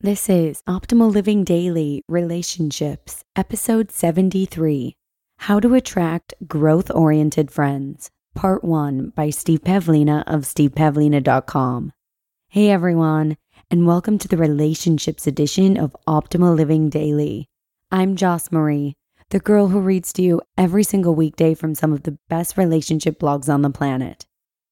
This is Optimal Living Daily Relationships, Episode 73 How to Attract Growth Oriented Friends, Part 1 by Steve Pavlina of stevepavlina.com. Hey everyone, and welcome to the Relationships edition of Optimal Living Daily. I'm Joss Marie, the girl who reads to you every single weekday from some of the best relationship blogs on the planet.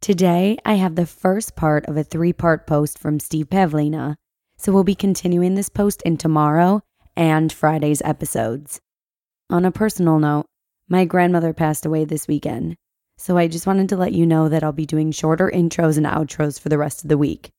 Today, I have the first part of a three part post from Steve Pavlina so we'll be continuing this post in tomorrow and Friday's episodes. On a personal note, my grandmother passed away this weekend, so I just wanted to let you know that I'll be doing shorter intros and outros for the rest of the week.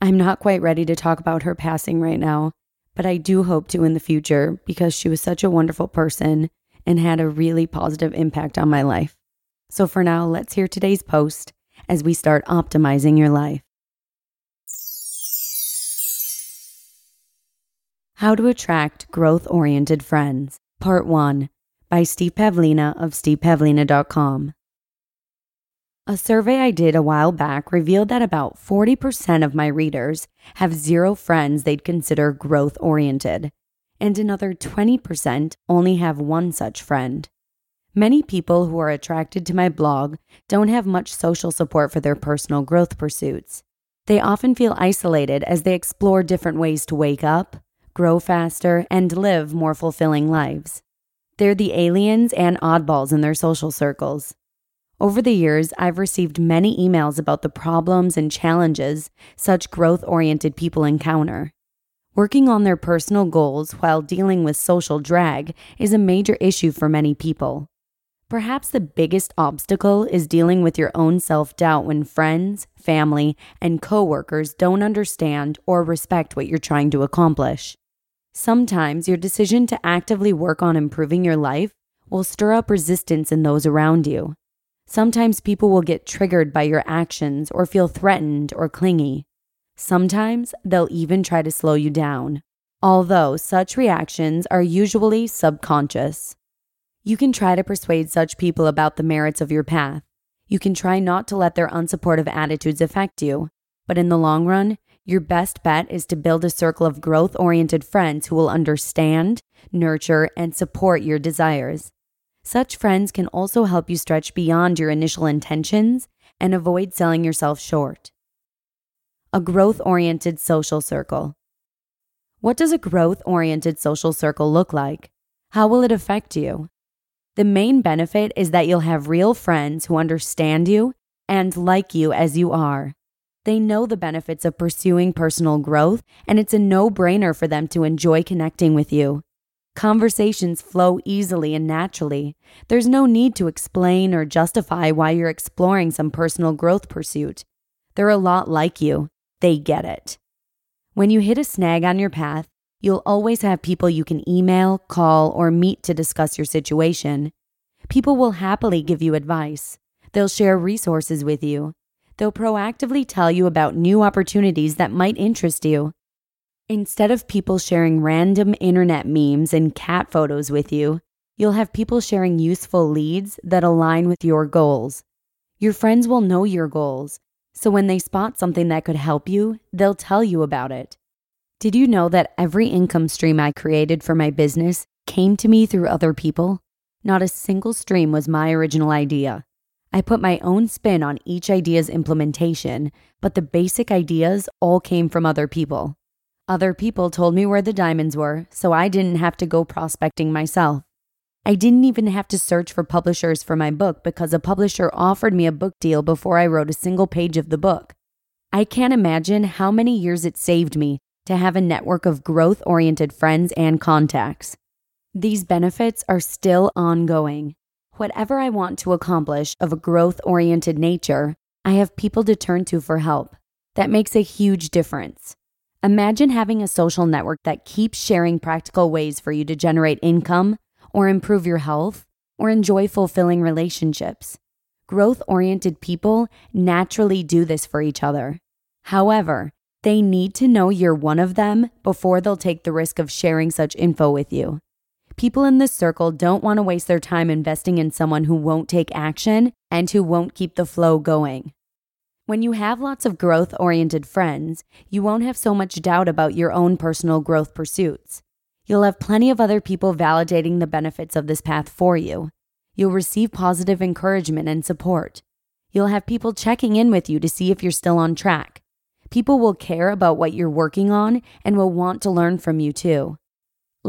I'm not quite ready to talk about her passing right now, but I do hope to in the future because she was such a wonderful person and had a really positive impact on my life. So for now, let's hear today's post as we start optimizing your life. How to Attract Growth Oriented Friends, Part 1 by Steve Pavlina of stevepavlina.com. A survey I did a while back revealed that about 40% of my readers have zero friends they'd consider growth oriented, and another 20% only have one such friend. Many people who are attracted to my blog don't have much social support for their personal growth pursuits. They often feel isolated as they explore different ways to wake up, grow faster, and live more fulfilling lives. They're the aliens and oddballs in their social circles. Over the years, I've received many emails about the problems and challenges such growth oriented people encounter. Working on their personal goals while dealing with social drag is a major issue for many people. Perhaps the biggest obstacle is dealing with your own self doubt when friends, family, and coworkers don't understand or respect what you're trying to accomplish. Sometimes your decision to actively work on improving your life will stir up resistance in those around you. Sometimes people will get triggered by your actions or feel threatened or clingy. Sometimes they'll even try to slow you down, although such reactions are usually subconscious. You can try to persuade such people about the merits of your path. You can try not to let their unsupportive attitudes affect you, but in the long run, your best bet is to build a circle of growth oriented friends who will understand, nurture, and support your desires. Such friends can also help you stretch beyond your initial intentions and avoid selling yourself short. A growth oriented social circle. What does a growth oriented social circle look like? How will it affect you? The main benefit is that you'll have real friends who understand you and like you as you are. They know the benefits of pursuing personal growth, and it's a no brainer for them to enjoy connecting with you. Conversations flow easily and naturally. There's no need to explain or justify why you're exploring some personal growth pursuit. They're a lot like you, they get it. When you hit a snag on your path, you'll always have people you can email, call, or meet to discuss your situation. People will happily give you advice. They'll share resources with you they'll proactively tell you about new opportunities that might interest you. Instead of people sharing random internet memes and cat photos with you, you'll have people sharing useful leads that align with your goals. Your friends will know your goals, so when they spot something that could help you, they'll tell you about it. Did you know that every income stream I created for my business came to me through other people? Not a single stream was my original idea. I put my own spin on each idea's implementation, but the basic ideas all came from other people. Other people told me where the diamonds were, so I didn't have to go prospecting myself. I didn't even have to search for publishers for my book because a publisher offered me a book deal before I wrote a single page of the book. I can't imagine how many years it saved me to have a network of growth oriented friends and contacts. These benefits are still ongoing. Whatever I want to accomplish of a growth oriented nature, I have people to turn to for help. That makes a huge difference. Imagine having a social network that keeps sharing practical ways for you to generate income or improve your health or enjoy fulfilling relationships. Growth oriented people naturally do this for each other. However, they need to know you're one of them before they'll take the risk of sharing such info with you. People in this circle don't want to waste their time investing in someone who won't take action and who won't keep the flow going. When you have lots of growth oriented friends, you won't have so much doubt about your own personal growth pursuits. You'll have plenty of other people validating the benefits of this path for you. You'll receive positive encouragement and support. You'll have people checking in with you to see if you're still on track. People will care about what you're working on and will want to learn from you too.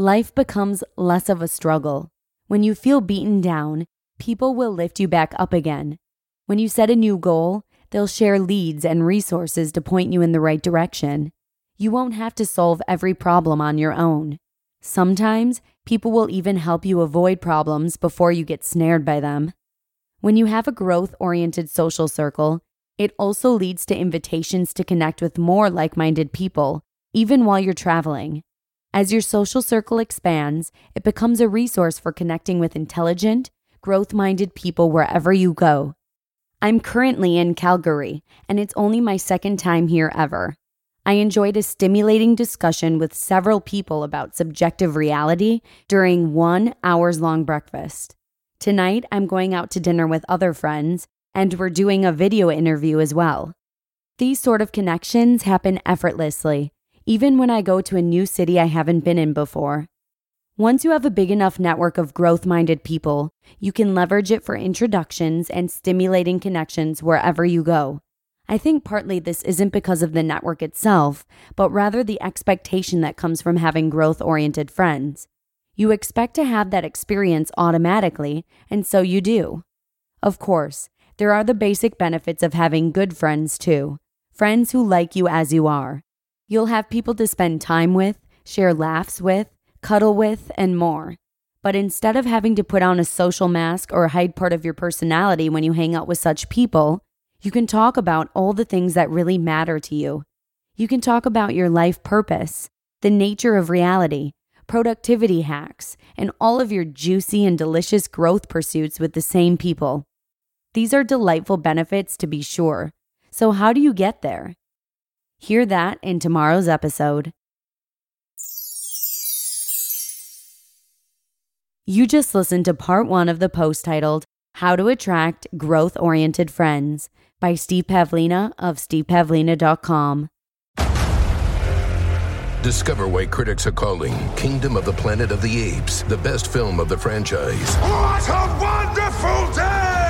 Life becomes less of a struggle. When you feel beaten down, people will lift you back up again. When you set a new goal, they'll share leads and resources to point you in the right direction. You won't have to solve every problem on your own. Sometimes people will even help you avoid problems before you get snared by them. When you have a growth oriented social circle, it also leads to invitations to connect with more like minded people, even while you're traveling. As your social circle expands, it becomes a resource for connecting with intelligent, growth minded people wherever you go. I'm currently in Calgary, and it's only my second time here ever. I enjoyed a stimulating discussion with several people about subjective reality during one hours long breakfast. Tonight, I'm going out to dinner with other friends, and we're doing a video interview as well. These sort of connections happen effortlessly, even when I go to a new city I haven't been in before. Once you have a big enough network of growth minded people, you can leverage it for introductions and stimulating connections wherever you go. I think partly this isn't because of the network itself, but rather the expectation that comes from having growth oriented friends. You expect to have that experience automatically, and so you do. Of course, there are the basic benefits of having good friends too friends who like you as you are. You'll have people to spend time with, share laughs with, cuddle with, and more. But instead of having to put on a social mask or hide part of your personality when you hang out with such people, you can talk about all the things that really matter to you. You can talk about your life purpose, the nature of reality, productivity hacks, and all of your juicy and delicious growth pursuits with the same people. These are delightful benefits to be sure. So, how do you get there? Hear that in tomorrow's episode. You just listened to part one of the post titled How to Attract Growth Oriented Friends by Steve Pavlina of stevepavlina.com. Discover why critics are calling Kingdom of the Planet of the Apes the best film of the franchise. What a wonderful day!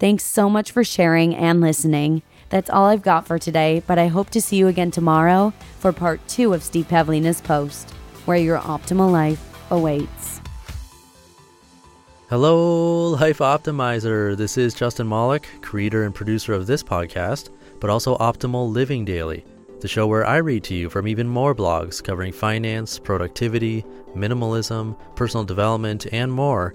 Thanks so much for sharing and listening. That's all I've got for today, but I hope to see you again tomorrow for part two of Steve Pavlina's post, where your optimal life awaits. Hello, Life Optimizer. This is Justin Malik, creator and producer of this podcast, but also Optimal Living Daily, the show where I read to you from even more blogs covering finance, productivity, minimalism, personal development, and more